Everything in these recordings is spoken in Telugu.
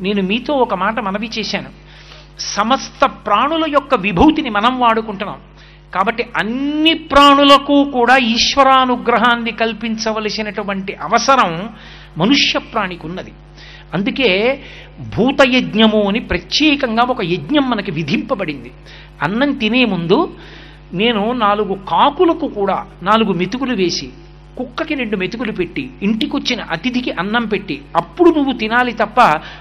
నేను మీతో ఒక మాట మనవి చేశాను. సమస్త ప్రాణుల యొక్క విభూతిని మనం వాడుకుంటున్నాం. కాబట్టి అన్ని ప్రాణులకు కూడా ఈశ్వరానుగ్రహాన్ని కల్పించవలసినటువంటి అవసరం మనుష్య ప్రాణికి ఉన్నది. అందుకే భూతయజ్ఞము అని ప్రత్యేకంగా ఒక యజ్ఞం మనకి విధింపబడింది. అన్నం తినే ముందు నేను నాలుగు కాకులకు కూడా నాలుగు మెతుకులు వేసి కుక్కకి రెండు మెతుకులు పెట్టి ఇంటికొచ్చిన అతిథికి అన్నం పెట్టి అప్పుడు నువ్వు తినాలి తప్ప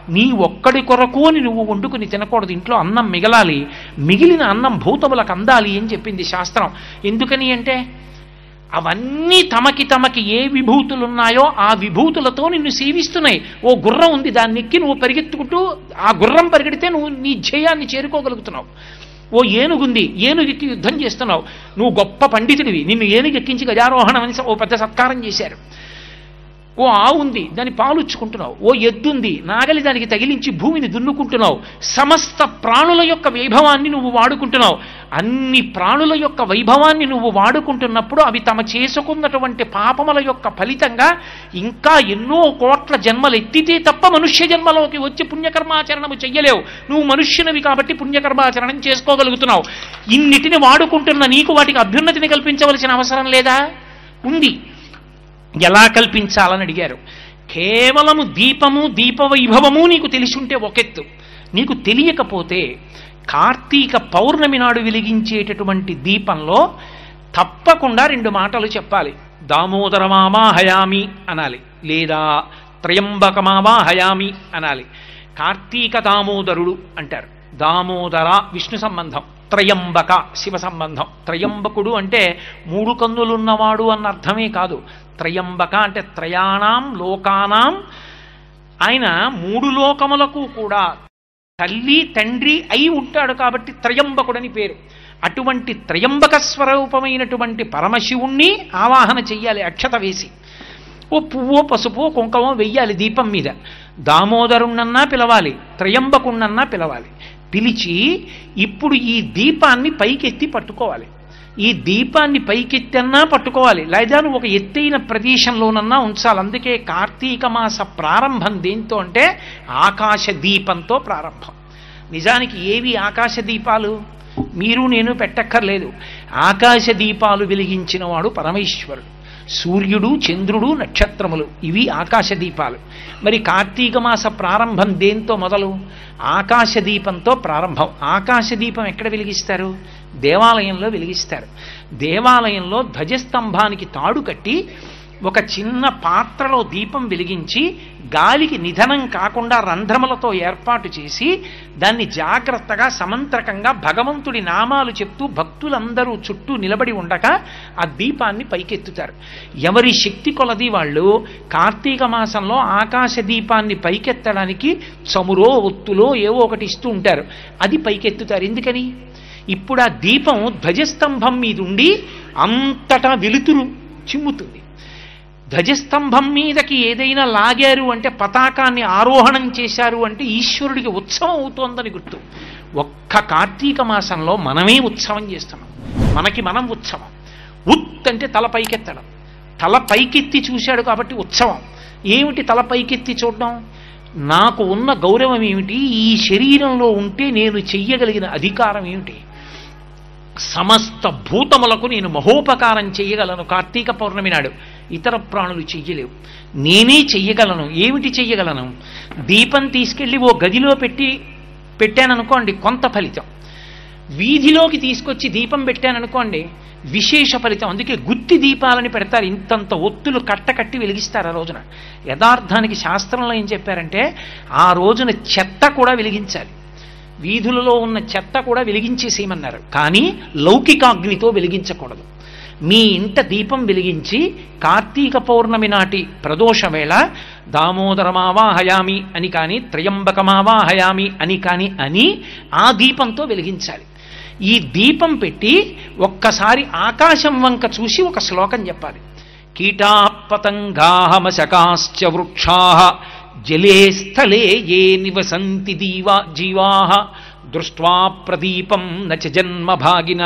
నీ ఒక్కడి కొరకు అని నువ్వు వండుకుని తినకూడదు. ఇంట్లో అన్నం మిగలాలి. మిగిలిన అన్నం భూతములకు అందాలి అని చెప్పింది శాస్త్రం. ఎందుకని అంటే అవన్నీ తమకి తమకి ఏ విభూతులు ఉన్నాయో ఆ విభూతులతో నిన్ను సేవిస్తున్నాయి. ఓ గుర్రం ఉంది దాన్ని ఎక్కి నువ్వు పరిగెత్తుకుంటూ ఆ గుర్రం పరిగెడితే నువ్వు నీ ధ్యేయాన్ని చేరుకోగలుగుతున్నావు. ఓ ఏనుగుంది ఏనుగెక్కి యుద్ధం చేస్తున్నావు. నువ్వు గొప్ప పండితుడివి నిన్ను ఏనుగు ఎక్కించి గజారోహణం అని ఓ పెద్ద సత్కారం చేశారు. ఓ ఆవు ఉంది దాన్ని పాలుచ్చుకుంటున్నావు. ఓ ఎద్దుంది నాగలి దానికి తగిలించి భూమిని దున్నుకుంటున్నావు. సమస్త ప్రాణుల యొక్క వైభవాన్ని నువ్వు వాడుకుంటున్నావు. అన్ని ప్రాణుల యొక్క వైభవాన్ని నువ్వు వాడుకుంటున్నప్పుడు అవి తమ చేసుకున్నటువంటి పాపముల యొక్క ఫలితంగా ఇంకా ఎన్నో కోట్ల జన్మలు ఎత్తితే తప్ప మనుష్య జన్మలోకి వచ్చి పుణ్యకర్మాచరణము చెయ్యలేవు. నువ్వు మనుష్యునివి కాబట్టి పుణ్యకర్మాచరణం చేసుకోగలుగుతున్నావు. ఇన్నిటిని వాడుకుంటున్న నీకు వాటికి అభ్యున్నతిని కల్పించవలసిన అవసరం లేదా? ఉంది. ఎలా కల్పించాలని అడిగారు. కేవలము దీపము దీప వైభవము నీకు తెలిసుంటే ఒకెత్తు. నీకు తెలియకపోతే కార్తీక పౌర్ణమి నాడు వెలిగించేటటువంటి దీపంలో తప్పకుండా రెండు మాటలు చెప్పాలి. దామోదరమామా హయామి అనాలి. లేదా త్రయంబకమావా హయామి అనాలి. కార్తీక దామోదరుడు అంటారు. దామోదర విష్ణు సంబంధం త్రయంబక శివ సంబంధం. త్రయంబకుడు అంటే మూడు కన్నులున్నవాడు అన్న అర్థమే కాదు. త్రయంబక అంటే త్రయాణం లోకానాం. ఆయన మూడు లోకములకు కూడా తల్లి తండ్రి అయి ఉంటాడు కాబట్టి త్రయంబకుడని పేరు. అటువంటి త్రయంబక స్వరూపమైనటువంటి పరమశివుణ్ణి ఆవాహన చెయ్యాలి అక్షత వేసి. ఓ పువ్వో పసుపో కుంకమో వెయ్యాలి దీపం మీద. దామోదరుణ్ణన్నా పిలవాలి త్రయంబకుణ్ణన్నా పిలవాలి. పిలిచి ఇప్పుడు ఈ దీపాన్ని పైకెత్తి పట్టుకోవాలి. ఈ దీపాన్ని పైకెత్తన్నా పట్టుకోవాలి. లేదా నువ్వు ఒక ఎత్తైన ప్రదేశంలోనన్నా ఉంచాలి. అందుకే కార్తీక మాస ప్రారంభం దేంతో అంటే ఆకాశ దీపంతో ప్రారంభం. నిజానికి ఏవి ఆకాశ దీపాలు? మీరు నేను పెట్టక్కర్లేదు. ఆకాశ దీపాలు వెలిగించిన వాడు పరమేశ్వరుడు. సూర్యుడు చంద్రుడు నక్షత్రములు. ఇవి ఆకాశ దీపాలు. మరి కార్తీక మాస ప్రారంభం దేంతో మొదలు? ఆకాశ దీపంతో ప్రారంభం. ఆకాశ దీపం ఎక్కడ వెలిగిస్తారు? దేవాలయంలో వెలిగిస్తారు. దేవాలయంలో ధ్వజస్తంభానికి తాడు కట్టి ఒక చిన్న పాత్రలో దీపం వెలిగించి గాలికి నిధనం కాకుండా రంధ్రములతో ఏర్పాటు చేసి దాన్ని జాగ్రత్తగా సమంత్రకంగా భగవంతుడి నామాలు చెప్తూ భక్తులందరూ చుట్టూ నిలబడి ఉండగా ఆ దీపాన్ని పైకెత్తుతారు. ఎవరి శక్తి కొలది వాళ్ళు కార్తీక మాసంలో ఆకాశ దీపాన్ని పైకెత్తడానికి చమురో ఒత్తులో ఏవో ఒకటి ఇస్తూ ఉంటారు. అది పైకెత్తుతారు. ఎందుకని? ఇప్పుడు ఆ దీపం ధ్వజస్తంభం మీద ఉండి అంతటా వెలుతురు చిమ్ముతుంది. ధ్వజస్తంభం మీదకి ఏదైనా లాగారు అంటే పతాకాన్ని ఆరోహణం చేశారు అంటే ఈశ్వరుడికి ఉత్సవం అవుతోందని గుర్తు. ఒక్క కార్తీక మాసంలో మనమే ఉత్సవం చేస్తున్నాం. మనకి మనం ఉత్సవం. ఉత్ అంటే తల పైకెత్తడం. తల పైకెత్తి చూశాడు కాబట్టి ఉత్సవం. ఏమిటి తల పైకెత్తి చూడడం? నాకు ఉన్న గౌరవం ఏమిటి? ఈ శరీరంలో ఉంటే నేను చెయ్యగలిగిన అధికారం ఏమిటి? సమస్త భూతములకు నేను మహోపకారం చేయగలను. కార్తీక పౌర్ణమి నాడు ఇతర ప్రాణులు చెయ్యలేవు. నేనే చెయ్యగలను. ఏమిటి చెయ్యగలను? దీపం తీసుకెళ్ళి ఓ గదిలో పెట్టి పెట్టాననుకోండి కొంత ఫలితం. వీధిలోకి తీసుకొచ్చి దీపం పెట్టాననుకోండి విశేష ఫలితం. అందుకే గుత్తి దీపాలని పెడతారు. ఇంతంత ఒత్తులు కట్టకట్టి వెలిగిస్తారు ఆ రోజున. యథార్థానికి శాస్త్రంలో ఏం చెప్పారంటే ఆ రోజున చెత్త కూడా వెలిగించాలి. వీధులలో ఉన్న చెత్త కూడా వెలిగించేసేయమన్నారు. కానీ లౌకికాగ్నితో వెలిగించకూడదు. మీ ఇంట దీపం వెలిగించి కార్తీక పౌర్ణమి నాటి ప్రదోష వేళ దామోదరమావా హయామి అని కానీ త్రయంబకమావా హయామి అని కానీ అని ఆ దీపంతో వెలిగించాలి. ఈ దీపం పెట్టి ఒక్కసారి ఆకాశం వంక చూసి ఒక శ్లోకం చెప్పాలి. కీటాపతంగాహమశకాశ్చ వృక్షా జలే స్థలే ఏ నివసంతి దీవా జీవా? దృష్ట్వా ప్రదీపం నచ జన్మ భాగిన?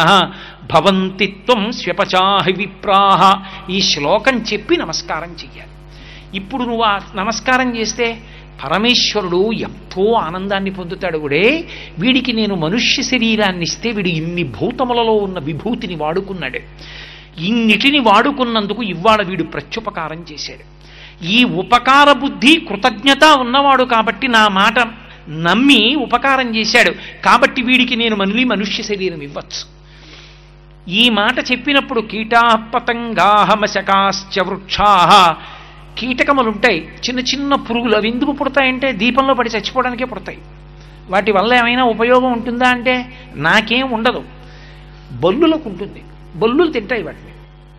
భవంతి త్వం స్వ్యపచాహి విప్రాహ ఈ శ్లోకం చెప్పి నమస్కారం చెయ్యాలి. ఇప్పుడు నువ్వు ఆ నమస్కారం చేస్తే పరమేశ్వరుడు ఎంతో ఆనందాన్ని పొందుతాడు కూడా వీడికి నేను మనుష్య శరీరాన్ని ఇస్తే వీడు ఇన్ని భూతములలో ఉన్న విభూతిని వాడుకున్నాడు. ఇన్నిటిని వాడుకున్నందుకు ఇవాళ వీడు ప్రత్యుపకారం చేశాడు. ఈ ఉపకార బుద్ధి కృతజ్ఞత ఉన్నవాడు కాబట్టి నా మాట నమ్మి ఉపకారం చేశాడు. కాబట్టి వీడికి నేను మళ్ళీ మనుష్య శరీరం ఇవ్వచ్చు. ఈ మాట చెప్పినప్పుడు కీటా పతంగాహ వృక్షాహ. కీటకములుంటాయి. చిన్న చిన్న పురుగులు అవి ఎందుకు పుడతాయంటే దీపంలో పడి చచ్చిపోవడానికే పుడతాయి. వాటి వల్ల ఏమైనా ఉపయోగం ఉంటుందా అంటే నాకేం ఉండదు. బల్లులకు ఉంటుంది. బల్లులు తింటాయి వాటిని.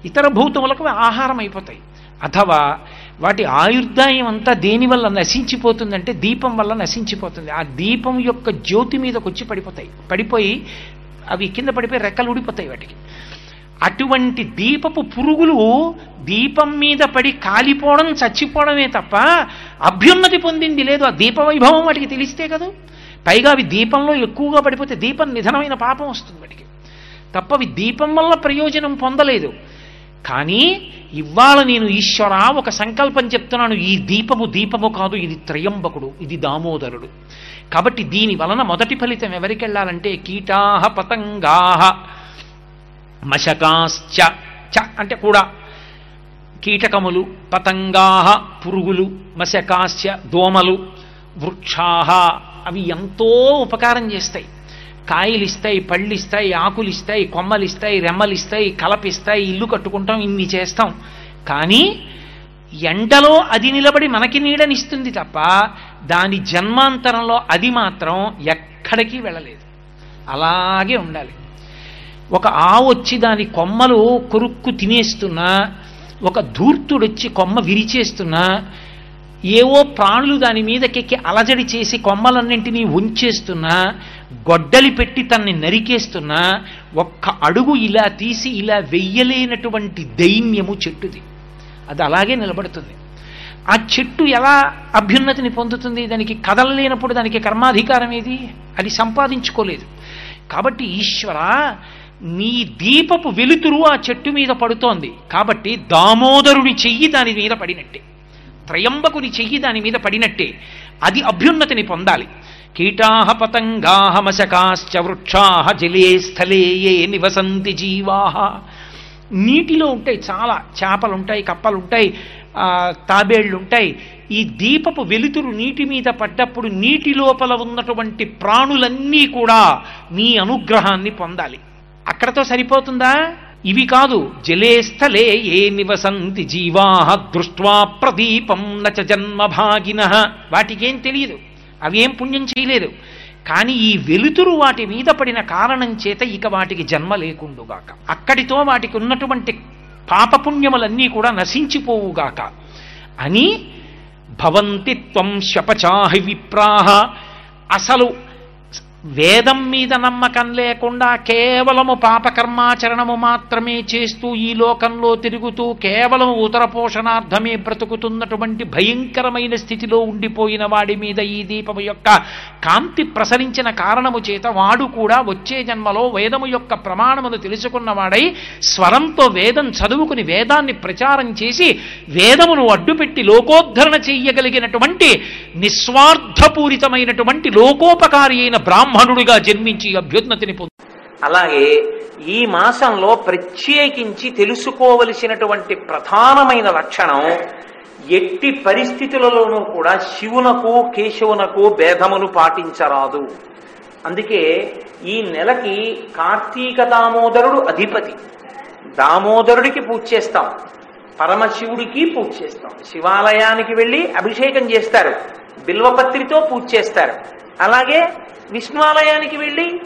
ఇతర భూతములకు ఆహారం అయిపోతాయి అథవా వాటి ఆయుర్దాయం అంతా దేనివల్ల నశించిపోతుందంటే దీపం వల్ల నశించిపోతుంది. ఆ దీపం యొక్క జ్యోతి మీదకి వచ్చి పడిపోతాయి. పడిపోయి అవి కింద పడిపోయి రెక్కలు ఊడిపోతాయి వాటికి. అటువంటి దీపపు పురుగులు దీపం మీద పడి కాలిపోవడం చచ్చిపోవడమే తప్ప అభ్యున్నతి పొందింది లేదు. ఆ దీప వైభవం వాటికి తెలిస్తే కదా? పైగా అవి దీపంలో ఎక్కువగా పడిపోతే దీపం నిధనమైన పాపం వస్తుంది వాటికి. తప్ప అవి దీపం వల్ల ప్రయోజనం పొందలేదు. కానీ ఇవాళ నేను ఈశ్వర ఒక సంకల్పం చెప్తున్నాను. ఈ దీపము దీపము కాదు ఇది త్రయంబకుడు ఇది దామోదరుడు. కాబట్టి దీని వలన మొదటి ఫలితం ఎవరికి వెళ్ళాలంటే కీటాహ పతంగాహ మశకాశ్చ చ అంటే కూడా కీటకములు పతంగాహ పురుగులు మశకాశ్చ దోమలు వృక్షాహ అవి ఎంతో ఉపకారం చేస్తాయి. కాయలు ఇస్తాయి పళ్ళు ఇస్తాయి ఆకులు ఇస్తాయి కొమ్మలు ఇస్తాయి రెమ్మలు ఇస్తాయి కలపిస్తాయి ఇల్లు కట్టుకుంటాం ఇన్ని చేస్తాం. కానీ ఎండలో అది నిలబడి మనకి నీడనిస్తుంది తప్ప దాని జన్మాంతరంలో అది మాత్రం ఎక్కడికి వెళ్ళలేదు. అలాగే ఉండాలి. ఒక ఆవు వచ్చి దాని కొమ్మలు కొరుక్కు తినేస్తున్నా ఒక ధూర్తుడొచ్చి కొమ్మ విరిచేస్తున్నా ఏవో ప్రాణులు దాని మీదకెక్కి అలజడి చేసి కొమ్మలన్నింటినీ ఉంచేస్తున్నా గొడ్డలి పెట్టి తన్ని నరికేస్తున్నా ఒక్క అడుగు ఇలా తీసి ఇలా వెయ్యలేనటువంటి దైన్యము చెట్టుది. అది అలాగే నిలబడుతుంది. ఆ చెట్టు ఎలా అభ్యున్నతిని పొందుతుంది? దానికి కదలలేనప్పుడు దానికి కర్మాధికారం ఏది? అది సంపాదించుకోలేదు. కాబట్టి ఈశ్వర నీ దీపపు వెలుతురు ఆ చెట్టు మీద పడుతోంది. కాబట్టి దామోదరుడి చెయ్యి దాని మీద పడినట్టే. త్రయంబకుని చెయ్యి దాని మీద పడినట్టే. అది అభ్యున్నతిని పొందాలి. కీటాహ పతంగాహ మశకాశ్చ వృక్షాహ జలే స్థలే ఏ నివసంతి జీవాహ నీటిలో ఉంటాయి చాలా చేపలు ఉంటాయి కప్పలు ఉంటాయి తాబేళ్ళు ఉంటాయి ఈ దీపపు వెలుతురు నీటి మీద పడ్డప్పుడు నీటి లోపల ఉన్నటువంటి ప్రాణులన్నీ కూడా మీ అనుగ్రహాన్ని పొందాలి. అక్కడతో సరిపోతుందా? ఇవి కాదు జలే స్థలే ఏ నివసంతి జీవాహ దృష్ట్వా ప్రదీపం నచ జన్మభాగిన. వాటికేం తెలియదు. అవేం పుణ్యం చేయలేదు. కానీ ఈ వెలుతురు వాటి మీద పడిన కారణం చేత ఇక వాటికి జన్మ లేకుండుగాక. అక్కడితో వాటికి ఉన్నటువంటి పాపపుణ్యములన్నీ కూడా నశించిపోవుగాక. అని భవంతి త్వం శపచాహి విప్రాహ. అసలు వేదం మీద నమ్మకం లేకుండా కేవలము పాపకర్మాచరణము మాత్రమే చేస్తూ ఈ లోకంలో తిరుగుతూ కేవలము ఉతర పోషణార్థమే బ్రతుకుతున్నటువంటి భయంకరమైన స్థితిలో ఉండిపోయిన వాడి మీద ఈ దీపము యొక్క కాంతి ప్రసరించిన కారణము చేత వాడు కూడా వచ్చే జన్మలో వేదము యొక్క ప్రమాణమును తెలుసుకున్నవాడై స్వరంతో వేదం చదువుకుని వేదాన్ని ప్రచారం చేసి వేదమును అడ్డుపెట్టి లోకోద్ధరణ చెయ్యగలిగినటువంటి నిస్వార్థపూరితమైనటువంటి లోకోపకారి అయిన బ్రాహ్మణుడిగా జన్మించి అభ్యున్నతిని పొందు అలాగే ఈ మాసంలో ప్రత్యేకించి తెలుసుకోవలసినటువంటి ప్రధానమైన లక్షణం ఎట్టి పరిస్థితులలోనూ కూడా శివునకు కేశవునకు భేదమును పాటించరాదు. అందుకే ఈ నెలకి కార్తీక దామోదరుడు అధిపతి. దామోదరుడికి పూజ చేస్తాం. పరమశివుడికి పూజ చేస్తాం. శివాలయానికి వెళ్ళి అభిషేకం చేస్తారు. బిల్వపత్రితో పూజ చేస్తారు. అలాగే విష్ణువాలయానికి వెళ్ళి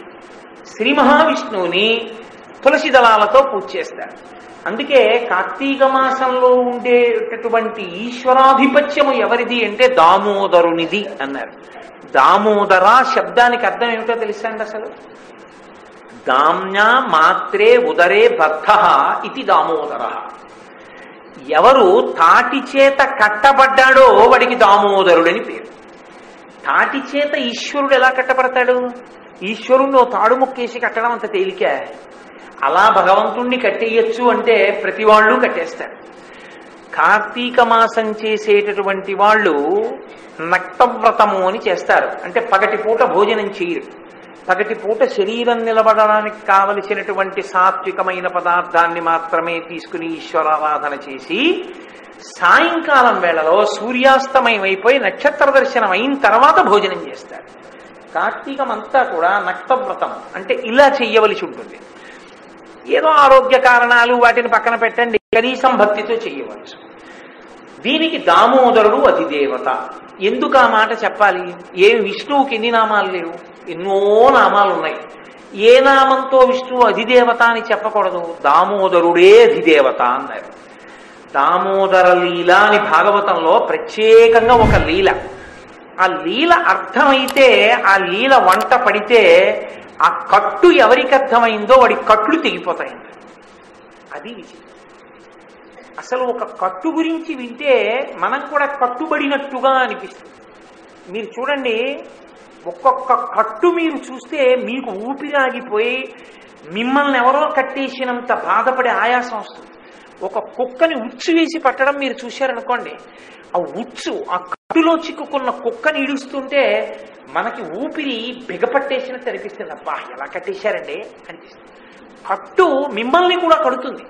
శ్రీ మహావిష్ణువుని తులసి దళాలతో పూజ చేస్తారు. అందుకే కార్తీక మాసంలో ఉండేటటువంటి ఈశ్వరాధిపత్యము ఎవరిది అంటే దామోదరునిది అన్నారు. దామోదర శబ్దానికి అర్థం ఏమిటో తెలుసా అండి అసలు? దామ్యా మాత్రే ఉదరే బద్ధ ఇది దామోదర. ఎవరు తాటి చేత కట్టబడ్డాడో వాడికి దామోదరుడని పేరు. తాటి చేత ఈశ్వరుడు ఎలా కట్టబడతాడు? ఈశ్వరుణ్ణి ఓ తాడు ముక్కేసి కట్టడం అంత తేలిక. అలా భగవంతుణ్ణి కట్టేయచ్చు అంటే ప్రతి వాళ్ళు కట్టేస్తారు. కార్తీక మాసం చేసేటటువంటి వాళ్ళు నక్తవ్రతము అని చేస్తారు. అంటే పగటి పూట భోజనం చేయరు. పగటి పూట శరీరం నిలబడడానికి కావలసినటువంటి సాత్వికమైన పదార్థాన్ని మాత్రమే తీసుకుని ఈశ్వరారాధన చేసి సాయంకాలం వేళలో సూర్యాస్తమయం అయిపోయి నక్షత్ర దర్శనం అయిన తర్వాత భోజనం చేస్తారు కార్తీకం అంతా కూడా నక్తవ్రతం అంటే ఇలా చెయ్యవలసి ఉంటుంది. ఏదో ఆరోగ్య కారణాలు వాటిని పక్కన పెట్టండి కనీసం భక్తితో చెయ్యవచ్చు. దీనికి దామోదరుడు అధిదేవత. ఎందుకు ఆ మాట చెప్పాలి? ఏం విష్ణువుకి ఎన్ని నామాలు లేవు? ఎన్నో నామాలు ఉన్నాయి ఏ నామంతో విష్ణువు అధిదేవత అని చెప్పకూడదు? దామోదరుడే అధిదేవత అన్నారు. దామోదర లీల అని భాగవతంలో ప్రత్యేకంగా ఒక లీల. ఆ లీల అర్థమైతే ఆ లీల వంట పడితే ఆ కట్టు ఎవరికి అర్థమైందో వాడి కట్లు తెగిపోతాయి. అది విచిత్రం. అసలు ఒక కట్టు గురించి వింటే మనం కూడా కట్టుబడినట్టుగా అనిపిస్తుంది. మీరు చూడండి ఒక్కొక్క కట్టు మీరు చూస్తే మీకు ఊపిరాగిపోయి మిమ్మల్ని ఎవరో కట్టేసినంత బాధపడే ఆయాసం వస్తుంది. ఒక కుక్కని ఉచ్చు వేసి పట్టడం మీరు చూశారనుకోండి ఆ ఉచ్చు ఆ కట్టులో చిక్కుకున్న కుక్కని ఇడుస్తుంటే మనకి ఊపిరి బిగపట్టేసినట్టు అనిపిస్తుంది. అబ్బా ఎలా కట్టేశారండి? అనిపిస్తుంది. కట్టు మిమ్మల్ని కూడా కడుతుంది.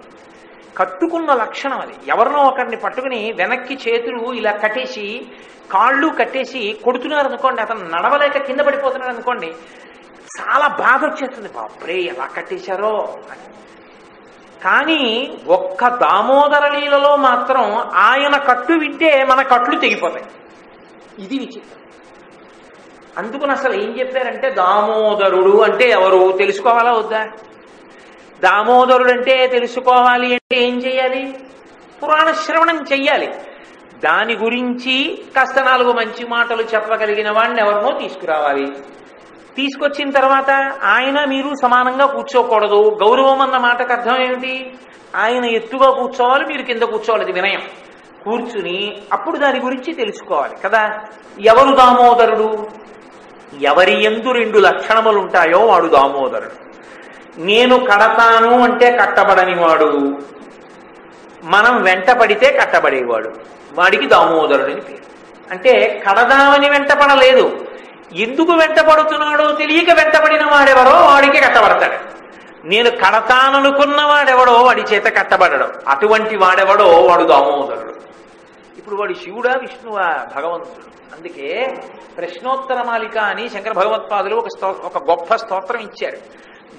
కట్టుకున్న లక్షణం అది. ఎవరినో ఒకరిని పట్టుకుని వెనక్కి చేతులు ఇలా కట్టేసి కాళ్ళు కట్టేసి కొడుతున్నారు అనుకోండి అతను నడవలేక కింద పడిపోతున్నాడు అనుకోండి చాలా బాధ వచ్చేస్తుంది. బాబ్రే ఎలా కట్టేశారో అని. కానీ ఒక్క దామోదర లీలలో మాత్రం ఆయన కట్టు వింటే మన కట్లు తెగిపోతాయి. ఇది విచిత్రం. అందుకని అసలు ఏం చెప్పారంటే దామోదరుడు అంటే ఎవరు తెలుసుకోవాలా వద్దా? దామోదరుడు అంటే తెలుసుకోవాలి అంటే ఏం చేయాలి? పురాణ శ్రవణం చెయ్యాలి. దాని గురించి కాస్త నాలుగు మంచి మాటలు చెప్పగలిగిన వాడిని ఎవరినో తీసుకురావాలి. తీసుకొచ్చిన తర్వాత ఆయన మీరు సమానంగా కూర్చోకూడదు. గౌరవం అన్న మాటకు అర్థం ఏమిటి? ఆయన ఎత్తుగా కూర్చోవాలి మీరు కింద కూర్చోవాలి. అది వినయం. కూర్చుని అప్పుడు దాని గురించి తెలుసుకోవాలి కదా? ఎవరు దామోదరుడు? ఎవరి ఎందు రెండు లక్షణములు ఉంటాయో వాడు దామోదరుడు. నేను కడతాను అంటే కట్టబడని వాడు. మనం వెంట పడితే కట్టబడేవాడు. వాడికి దామోదరుడు అని పేరు. అంటే కడదామని వెంటపడలేదు ఎందుకు వెంటపడుతున్నాడో తెలియక వెంటబడిన వాడెవరో వాడికి కట్టబడతాడు. నేను కడతాననుకున్న వాడెవడో వాడి చేత కట్టబడడం. అటువంటి వాడెవడో వాడు దామోదరుడు. ఇప్పుడు వాడు శివుడా విష్ణువా భగవంతుడు. అందుకే ప్రశ్నోత్తర మాలిక అని శంకర భగవత్పాదులు ఒక స్తో ఒక గొప్ప స్తోత్రం ఇచ్చారు.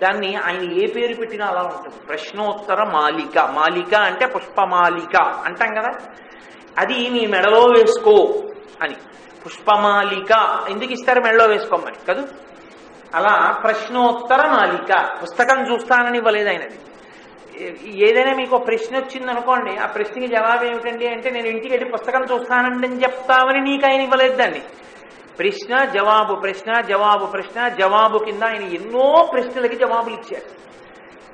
దాన్ని ఆయన ఏ పేరు పెట్టినా అలా ఉంటుంది. ప్రశ్నోత్తర మాలిక. మాలిక అంటే పుష్పమాలిక అంటాం కదా? అది నీ మెడలో వేసుకో అని. పుష్పమాలిక. ఎందుకు ఇస్తారు మెళ్ళో వేసుకోమని? కదూ? అలా ప్రశ్నోత్తర మాలిక. పుస్తకం చూస్తానని ఇవ్వలేదు ఆయనది. ఏదైనా మీకు ప్రశ్న వచ్చింది అనుకోండి ఆ ప్రశ్నకి జవాబు ఏమిటండి అంటే నేను ఇంటికి వెళ్ళి పుస్తకం చూస్తానండి అని చెప్తామని నీకు ఆయన ఇవ్వలేదండి దాన్ని. ప్రశ్న జవాబు ప్రశ్న జవాబు ప్రశ్న జవాబు కింద ఆయన ఎన్నో ప్రశ్నలకి జవాబులు ఇచ్చారు.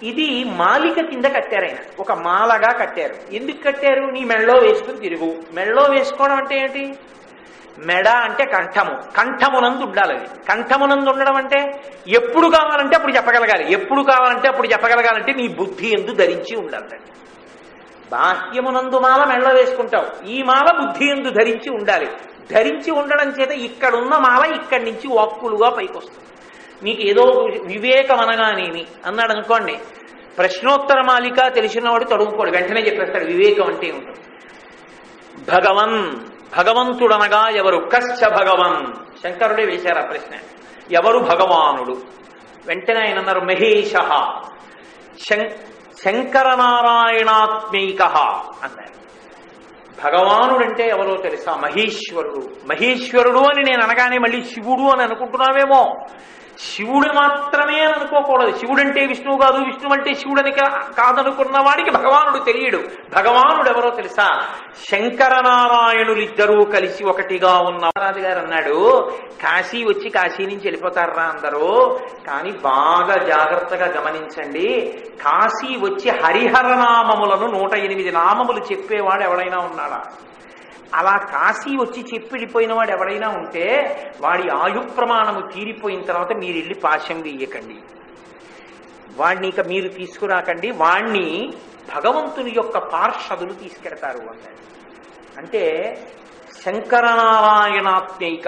ఇది మాలిక కింద కట్టారు ఆయన. ఒక మాలగా కట్టారు. ఎందుకు కట్టారు? నీ మెళ్ళో వేసుకుని తిరుగు. మెళ్ళో వేసుకోవడం అంటే ఏంటి? మెడ అంటే కంఠము. కంఠమునందు ఉండాలి అది. కంఠమునందు ఉండడం అంటే ఎప్పుడు కావాలంటే అప్పుడు చెప్పగలగాలి. ఎప్పుడు కావాలంటే అప్పుడు చెప్పగలగాలంటే నీ బుద్ధి ఎందు ధరించి ఉండాలి. బాహ్యమునందు మాల మెళ్ళ వేసుకుంటావు. ఈ మాల బుద్ధి ఎందు ధరించి ఉండాలి. ధరించి ఉండడం చేత ఇక్కడున్న మాల ఇక్కడి నుంచి వాక్కులుగా పైకొస్తుంది. నీకు ఏదో వివేకం అనగానేమి? అన్నాడు అనుకోండి. ప్రశ్నోత్తర మాలిక తెలిసినవాడు తడుముకోడు వెంటనే చెప్పేస్తాడు వివేకం అంటే ఉంటుంది భగవన్ భగవంతుడనగా ఎవరు? కశ్చ భగవన్. శంకరుడే వేశారు ఆ ప్రశ్న. ఎవరు? భగవానుడు. వెంటనే ఆయన అన్నారు మహేష శం శంకరనారాయణాత్మైక అన్నారు. భగవానుడంటే ఎవరో తెలుసా? మహేశ్వరుడు. మహేశ్వరుడు అని నేను అనగానే మళ్ళీ శివుడు అని అనుకుంటున్నావేమో. శివుడు మాత్రమే అని అనుకోకూడదు. శివుడు అంటే విష్ణువు కాదు. విష్ణువు అంటే శివుడు అని కాదనుకున్న వాడికి భగవానుడు తెలియడు. భగవానుడు ఎవరో తెలుసా? శంకరనారాయణులిద్దరూ కలిసి ఒకటిగా ఉన్న రాజు గారు అన్నాడు కాశీ వచ్చి కాశీ నుంచి వెళ్ళిపోతారా అందరూ? కానీ బాగా జాగ్రత్తగా గమనించండి కాశీ వచ్చి హరిహర నామములను నూట ఎనిమిది నామములు చెప్పేవాడు ఎవడైనా ఉన్నాడా? అలా కాశీ వచ్చి చెప్పిడిపోయిన వాడు ఎవడైనా ఉంటే వాడి ఆయు ప్రమాణము తీరిపోయిన తర్వాత మీరు వెళ్ళి పాశం వేయకండి. వాడిని ఇక మీరు తీసుకురాకండి. వాణ్ణి భగవంతుని యొక్క పార్షదులు తీసుకెడతారు అన్నాడు అంటే శంకరనారాయణాత్మైక.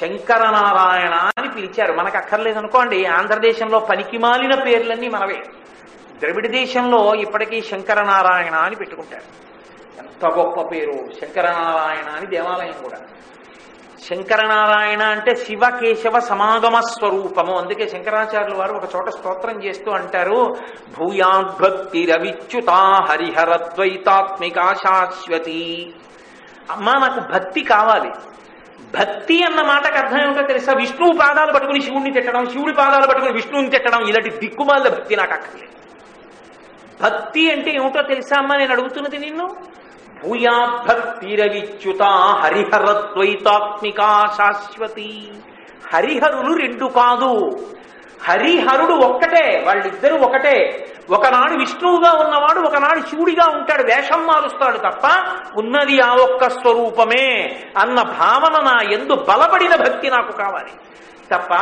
శంకరనారాయణ అని పిలిచారు. మనకు అక్కర్లేదు అనుకోండి. ఆంధ్రదేశంలో పనికిమాలిన పేర్లన్నీ మనవే. ద్రవిడ దేశంలో ఇప్పటికీ శంకరనారాయణ అని పెట్టుకుంటారు. ఎంత గొప్ప పేరు. శంకరనారాయణ అని దేవాలయం కూడా. శంకరనారాయణ అంటే శివ కేశవ సమాగమ స్వరూపము. అందుకే శంకరాచార్యులు వారు ఒక చోట స్తోత్రం చేస్తూ అంటారు భూయాద్భక్తి రవిచ్యుతా హరిహరద్వైతాత్మిక శాశ్వతి అమ్మా నాకు భక్తి కావాలి. భక్తి అన్న మాటకు అర్థం ఏమిటో తెలుసా? విష్ణువు పాదాలు పట్టుకుని శివుణ్ణి తిట్టడం శివుడి పాదాలు పట్టుకుని విష్ణువుని తిట్టడం ఇలాంటి దిక్కుమాల భక్తి నాకు అక్కర్లేదు. భక్తి అంటే ఏమిటో తెలుసా అమ్మా? నేను అడుగుతున్నది నిన్ను. భూయాభక్తిరవిచ్యుత హరిహరద్వైతాత్మిక శాశ్వతి హరిహరులు రెండు కాదు. హరిహరుడు ఒక్కటే వాళ్ళిద్దరూ ఒకటే. ఒకనాడు విష్ణువుగా ఉన్నవాడు ఒకనాడు శివుడిగా ఉంటాడు. వేషం మారుస్తాడు తప్ప ఉన్నది ఆ ఒక్క స్వరూపమే అన్న భావన నా ఎందు బలపడిన భక్తి నాకు కావాలి. తప్ప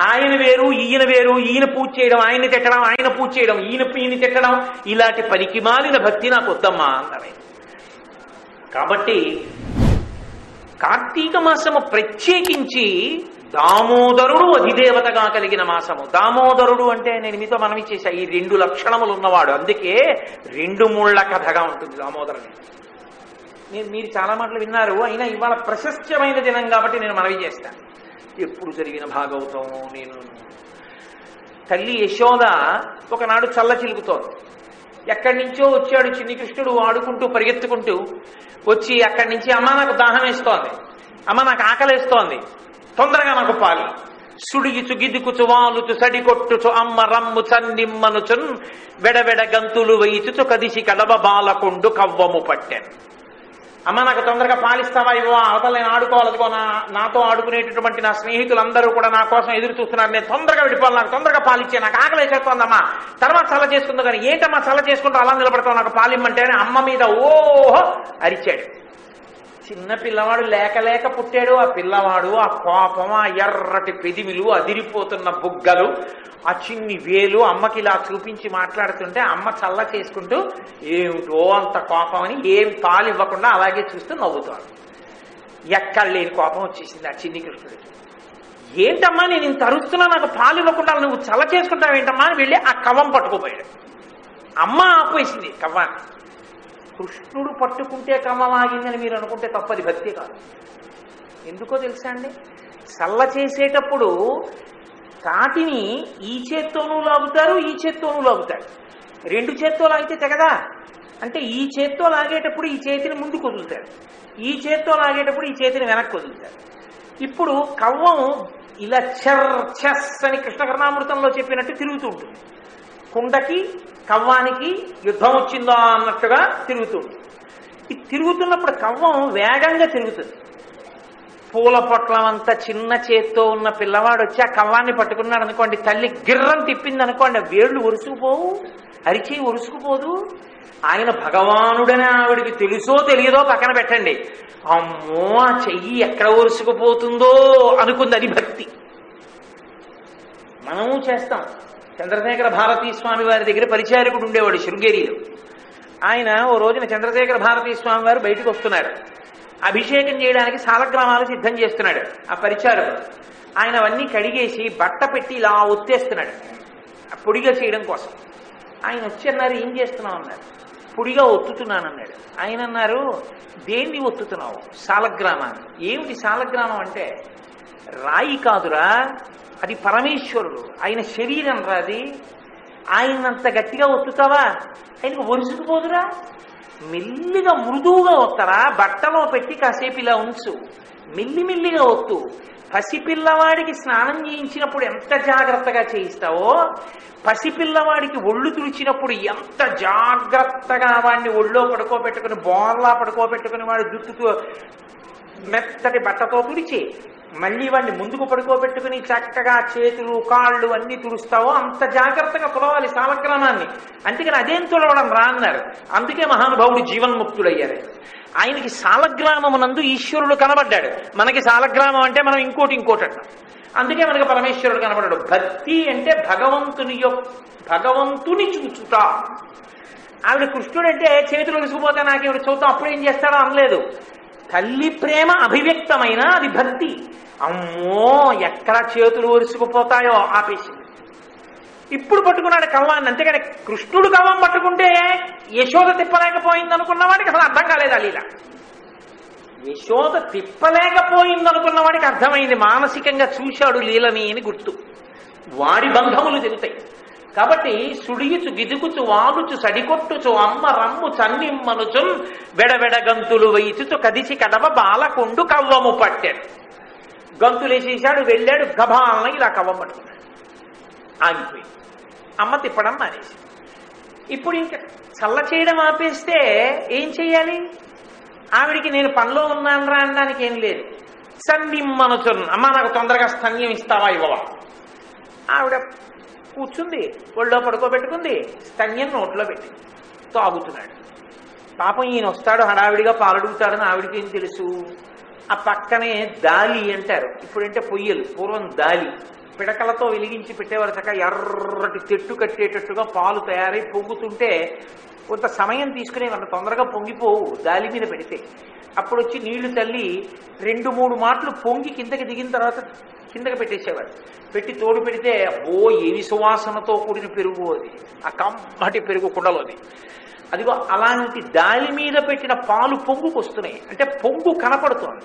ఆయన వేరు ఈయన వేరు ఈయన పూజ చేయడం ఆయన్ని తిట్టడం ఆయన పూజ చేయడం ఈయన ఈయన తిట్టడం ఇలాంటి పనికిమాలిన భక్తి నాకు వద్దమ్మా అన్నవే కాబట్టి కార్తీక మాసము ప్రత్యేకించి దామోదరుడు అధిదేవతగా కలిగిన మాసము. దామోదరుడు అంటే నేను మీతో మనవి చేశా ఈ రెండు లక్షణములు ఉన్నవాడు. అందుకే రెండు ముళ్ళ కథగా ఉంటుంది దామోదరుని. నేను మీరు చాలా మాటలు విన్నారు. అయినా ఇవాళ ప్రశస్త్యమైన దినం కాబట్టి నేను మనవి చేస్తాను ఎప్పుడు జరిగిన భాగవతం నేను. తల్లి యశోద ఒకనాడు చల్ల చిలుకుతోంది. ఎక్కడి నుంచో వచ్చాడు చిన్ని కృష్ణుడు ఆడుకుంటూ పరిగెత్తుకుంటూ వచ్చి అక్కడి నుంచి అమ్మ నాకు దాహం వేస్తోంది. అమ్మ నాకు ఆకలేస్తోంది. తొందరగా నాకు పాలి. సుడిగిచు గిదుకుచు వాలుచు సడికొట్టుచు అమ్మ రమ్ము చన్నిమ్మనుచున్ వెడవెడ గంతులు వేయిచుచు కదిసి కడవ బాలకుండు కవ్వము పట్టెను. అమ్మ నాకు తొందరగా పాలిస్తావా? ఇవ్వా అవతల నేను ఆడుకోవాలదుకో నా నాతో ఆడుకునేటటువంటి నా స్నేహితులందరూ కూడా నా కోసం ఎదురు చూస్తున్నారు. నేను తొందరగా విడిపోవాలి నాకు తొందరగా పాలిచ్చే నాకు ఆకలి అమ్మా. తర్వాత చల్ల చేసుకుందా కానీ ఏంటమ్మా చల్ల చేసుకుంటూ అలా నిలబడతావు? నాకు పాలిమ్మంటే అమ్మ మీద ఓహో అరిచాడు. చిన్న పిల్లవాడు లేక లేక పుట్టాడు. ఆ పిల్లవాడు ఆ కోపం ఆ ఎర్రటి పెదిమిలు అదిరిపోతున్న బుగ్గలు ఆ చిన్ని వేలు అమ్మకి ఇలా చూపించి మాట్లాడుతుంటే అమ్మ చల్ల చేసుకుంటూ ఏమిటో అంత కోపం అని ఏం పాలు ఇవ్వకుండా అలాగే చూస్తూ నవ్వుతాడు ఎక్కడ లేని కోపం వచ్చేసింది ఆ చిన్ని కృష్ణుడికి. ఏంటమ్మా నేను ఇంత అరుస్తున్నా నాకు పాలు ఇవ్వకుండా నువ్వు చల్ల చేసుకుంటావు ఏంటమ్మా అని వెళ్ళి ఆ కవ్వం పట్టుకోపోయాడు. అమ్మ ఆపేసింది కవ్వాన్ని. కృష్ణుడు పట్టుకుంటే కవ్వం ఆగిందని మీరు అనుకుంటే తప్పది భక్తి కాదు. ఎందుకో తెలుసా అండి? చల్ల చేసేటప్పుడు తాటిని ఈ చేత్తోనూ లాగుతారు ఈ చేత్తోనూ లాగుతారు. రెండు చేత్తో లాగితే తెగదా? అంటే ఈ చేత్తో లాగేటప్పుడు ఈ చేతిని ముందుకు వదులుతారు. ఈ చేత్తో లాగేటప్పుడు ఈ చేతిని వెనక్కి వదులుతారు. ఇప్పుడు కవ్వం ఇలా చర్ చెస్ అని కృష్ణకర్ణామృతంలో చెప్పినట్టు తిరుగుతూ ఉంటుంది. కుండకి కవ్వానికి యుద్ధం వచ్చిందా అన్నట్టుగా తిరుగుతుంది. ఈ తిరుగుతున్నప్పుడు కవ్వం వేగంగా తిరుగుతుంది. పూల పొట్లం అంత చిన్న చేత్తో ఉన్న పిల్లవాడు వచ్చి ఆ కవ్వాన్ని పట్టుకున్నాడు అనుకోండి తల్లి గిర్రం తిప్పింది అనుకోండి వేళ్ళు ఒరుసుకుపోవు అరిచి ఒరుసుకుపోదు. ఆయన భగవానుడని ఆవిడికి తెలుసో తెలియదో పక్కన పెట్టండి. అమ్మో ఆ చెయ్యి ఎక్కడ ఒరుసుకుపోతుందో అనుకుంది అది భక్తి. మనము చేస్తాం. చంద్రశేఖర భారతీ స్వామి వారి దగ్గర పరిచారకుడు ఉండేవాడు శృంగేరిలో. ఆయన ఓ రోజున చంద్రశేఖర భారతీ స్వామి వారు బయటకు వస్తున్నాడు అభిషేకం చేయడానికి సాలగ్రామాలు సిద్ధం చేస్తున్నాడు ఆ పరిచారకుడు. ఆయన అవన్నీ కడిగేసి బట్ట పెట్టి ఇలా ఒత్తేస్తున్నాడు. పొడిగా చేయడం కోసం. ఆయన వచ్చి అన్నారు ఏం చేస్తున్నావు? అన్నారు. పొడిగా ఒత్తుతున్నాను అన్నాడు ఆయన అన్నారు దేన్ని ఒత్తుతున్నావు? సాలగ్రామాన్ని. ఏమిటి సాలగ్రామం అంటే? రాయి కాదురా. అది పరమేశ్వరుడు. ఆయన శరీరం రాది ఆయనంత గట్టిగా ఒత్తుతావా? ఆయనకు ఒరుసుకుపోదురా మెల్లిగా మృదువుగా ఒత్తరా? బట్టలో పెట్టి కాసేపు ఇలా ఉంచు. మెల్లిమెల్లిగా ఒత్తు. పసిపిల్లవాడికి స్నానం చేయించినప్పుడు ఎంత జాగ్రత్తగా చేయిస్తావో? పసిపిల్లవాడికి ఒళ్ళు తుడిచినప్పుడు ఎంత జాగ్రత్తగా వాడిని ఒళ్ళో పడుకోబెట్టుకుని బోర్లా పడుకోబెట్టుకుని వాడి జుట్టుతో మెత్తటి బట్టతో తుడిచి మళ్ళీ వాడిని ముందుకు పడుకోబెట్టుకుని చక్కగా చేతులు కాళ్ళు అన్ని తుడుస్తావో అంత జాగ్రత్తగా తులవాలి సాలగ్రామాన్ని అందుకని అదేం తులవడం రా అన్నారు. అందుకే మహానుభావుడు జీవన్ముక్తుడయ్యారు. ఆయనకి సాలగ్రామమునందు ఈశ్వరుడు కనబడ్డాడు. మనకి సాలగ్రామం అంటే మనం ఇంకోటి ఇంకోటి అంటాం. అందుకే మనకి పరమేశ్వరుడు కనబడ్డాడు భక్తి అంటే భగవంతుని యొక్క భగవంతుని చూచుట. ఆవిడ కృష్ణుడు అంటే చేతులు ఒలిసిపోతే నాకు ఇవిడ చూద్దాం అప్పుడు ఏం చేస్తాడో అనలేదు. తల్లి ప్రేమ అభివ్యక్తమైన అది భక్తి. అమ్మో ఎక్కడ చేతులు ఒరుసుకుపోతాయో ఆపేసింది. ఇప్పుడు పట్టుకున్నాడు కవ్వాన్ని అంతేగాని కృష్ణుడు కవ్వం పట్టుకుంటే యశోద తిప్పలేకపోయింది అనుకున్న వాడికి అసలు అర్థం కాలేదు అలీల యశోద తిప్పలేకపోయింది అనుకున్న వాడికి అర్థమైంది మానసికంగా చూశాడు లీలని అని గుర్తు. వాడి బంధములు తెలుతాయి. కాబట్టి సుడియుచు గిజుకుచు వాగుచు సడికొట్టుచు అమ్మ రమ్ము చన్నిమ్మనుచు వెడవెడ గంతులు వేయిచుచు కదిసి కడవ బాలకుండు కవ్వము పట్టాడు గంతులేసేసాడు వెళ్ళాడు గభాలన ఇలా కవ్వం పట్టుకున్నాడు. ఆగిపోయింది. అమ్మ తిప్పడం మానేసి ఇప్పుడు ఇంకా చల్ల చేయడం ఆపేస్తే ఏం చెయ్యాలి ఆవిడికి నేను పనిలో ఉన్నాను రా అనడానికి ఏం లేదు. సన్నిమ్మనుచున్ అమ్మ నాకు తొందరగా స్తన్యం ఇస్తావా ఇవ్వవా? ఆవిడ కూర్చుంది ఒళ్ళో పడుకోబెట్టుకుంది స్తన్యం నోట్లో పెట్టి తాగుతున్నాడు. పాపం ఈయన వస్తాడు హడావిడిగా పాలడుగుతాడని ఆవిడికి ఏం తెలుసు? ఆ పక్కనే దాలి అంటారు. ఇప్పుడంటే పొయ్యలు పూర్వం దాలి. పిడకలతో వెలిగించి పెట్టేవారు చక్క ఎర్రటి తెట్టు కట్టేటట్టుగా పాలు తయారై పొంగుతుంటే కొంత సమయం తీసుకునేవారు తొందరగా పొంగిపోవు దాలి మీద పెడితే. అప్పుడు వచ్చి నీళ్ళు తల్లి రెండు మూడు మాటలు పొంగి కిందకి దిగిన తర్వాత కిందకి పెట్టేసేవారు పెట్టి తోడు పెడితే ఓ ఏమి సువాసనతో కూడిన పెరుగు అది. ఆ కమ్మటి పెరుగు కుండలోది. అదిగో అలాంటి దాని మీద పెట్టిన పాలు పొంగుకు వస్తున్నాయి. అంటే పొంగు కనపడుతోంది.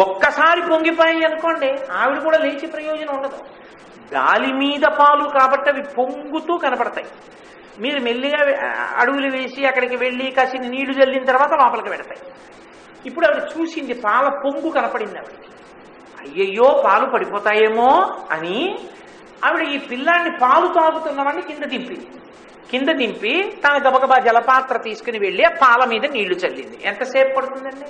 ఒక్కసారి పొంగిపోయాయి అనుకోండి ఆవిడ కూడా లేచి ప్రయోజనం ఉండదు. గాలి మీద పాలు కాబట్టి అవి పొంగుతూ కనపడతాయి. మీరు మెల్లిగా అడుగులు వేసి అక్కడికి వెళ్ళి కాసిన నీళ్ళు చల్లిన తర్వాత లోపలికి పెడతాయి. ఇప్పుడు ఆవిడ చూసింది పాల పొంగు కనపడింది ఆవిడకి. అయ్యయ్యో పాలు పడిపోతాయేమో అని ఆవిడ ఈ పిల్లాన్ని పాలు తాగుతున్నవాడిని కింద దింపింది కింద దింపి తన గబగబా జలపాత్ర తీసుకుని వెళ్ళి ఆ పాల మీద నీళ్ళు చల్లింది. ఎంతసేపు పడుతుందండి?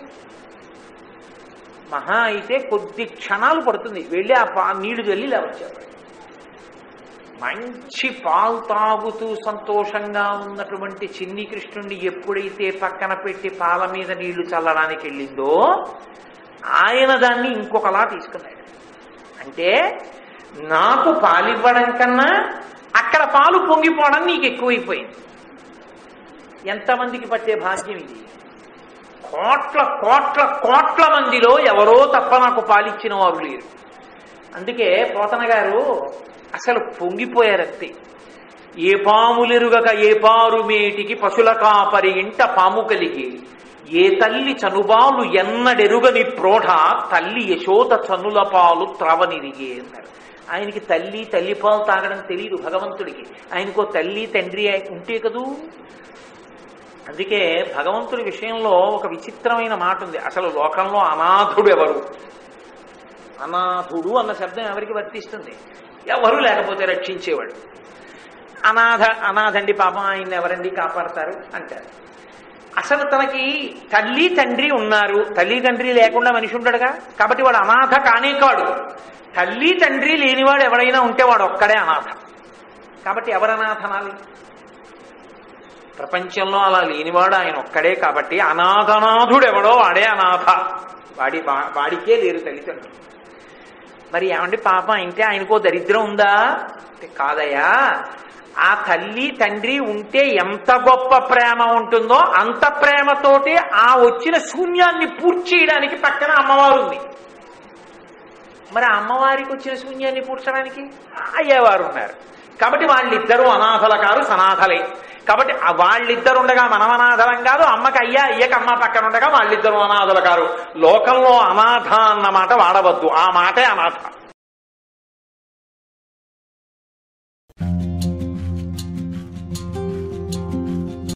మహా అయితే కొద్ది క్షణాలు పడుతుంది. వెళ్ళి ఆ పా నీళ్ళు చల్లి ఇలా మంచి పాలు తాగుతూ సంతోషంగా ఉన్నటువంటి చిన్ని కృష్ణుడిని ఎప్పుడైతే పక్కన పెట్టి పాల మీద నీళ్ళు చల్లడానికి వెళ్ళిందో ఆయన దాన్ని ఇంకొకలా తీసుకున్నాడు. అంటే నాకు పాలివ్వడం కన్నా అక్కడ పాలు పొంగిపోవడం నీకు ఎక్కువైపోయింది. ఎంతమందికి పట్టే భాగ్యం ఇది? కోట్ల కోట్ల కోట్ల మందిలో ఎవరో తప్ప నాకు పాలిచ్చిన వారు లేరు. అందుకే పోతన గారు అసలు పొంగిపోయారంతే. ఏ పాములెరుగక ఏ పారుమేటికి పశుల కాపరి ఇంట పాము కలిగి ఏ తల్లి చనుబాలు ఎన్నడెరుగని ప్రోఢ తల్లి యశోద చనుల పాలు త్రవనిరిగే అన్నారు. ఆయనకి తల్లి తల్లి పాలు తాగడం తెలియదు భగవంతుడికి. ఆయనకో తల్లి తండ్రి ఉంటే కదూ? అందుకే భగవంతుడి విషయంలో ఒక విచిత్రమైన మాట ఉంది. అసలు లోకంలో అనాథుడు ఎవరు? అనాథుడు అన్న శబ్దం ఎవరికి వర్తిస్తుంది? ఎవరు లేకపోతే రక్షించేవాడు? అనాథ అనాథండి పాపం ఆయన ఎవరండి కాపాడతారు? అంటారు. అసలు తనకి తల్లి తండ్రి ఉన్నారు. తల్లి తండ్రి లేకుండా మనిషి ఉంటాడుగా? కాబట్టి వాడు అనాథ కానే కాడు. తల్లి తండ్రి లేనివాడు ఎవడైనా ఉంటే వాడు ఒక్కడే అనాథ. కాబట్టి ఎవరు అనాథనాలి ప్రపంచంలో అలా లేనివాడు ఆయన ఒక్కడే కాబట్టి అనాథనాథుడు ఎవడో వాడే అనాథ. వాడి వాడికే లేరు తల్లిదండ్రులు. మరి ఏమండి పాప? అంటే ఆయనకో దరిద్రం ఉందా? కాదయ్యా. ఆ తల్లి తండ్రి ఉంటే ఎంత గొప్ప ప్రేమ ఉంటుందో అంత ప్రేమతోటి ఆ వచ్చిన శూన్యాన్ని పూర్తి చేయడానికి పక్కన అమ్మవారు ఉంది. మరి అమ్మవారికి వచ్చిన శూన్యాన్ని పూడ్చడానికి అయ్యేవారు ఉన్నారు. కాబట్టి వాళ్ళిద్దరూ అనాథల కారు సనాథలే. కాబట్టి వాళ్ళిద్దరు ఉండగా మనం అనాథలం కాదు అమ్మకి అయ్యా అయ్యకి అమ్మ పక్కన ఉండగా వాళ్ళిద్దరూ అనాథల కారు లోకంలో అనాథ అన్నమాట వాడవద్దు. ఆ మాటే అనాథ.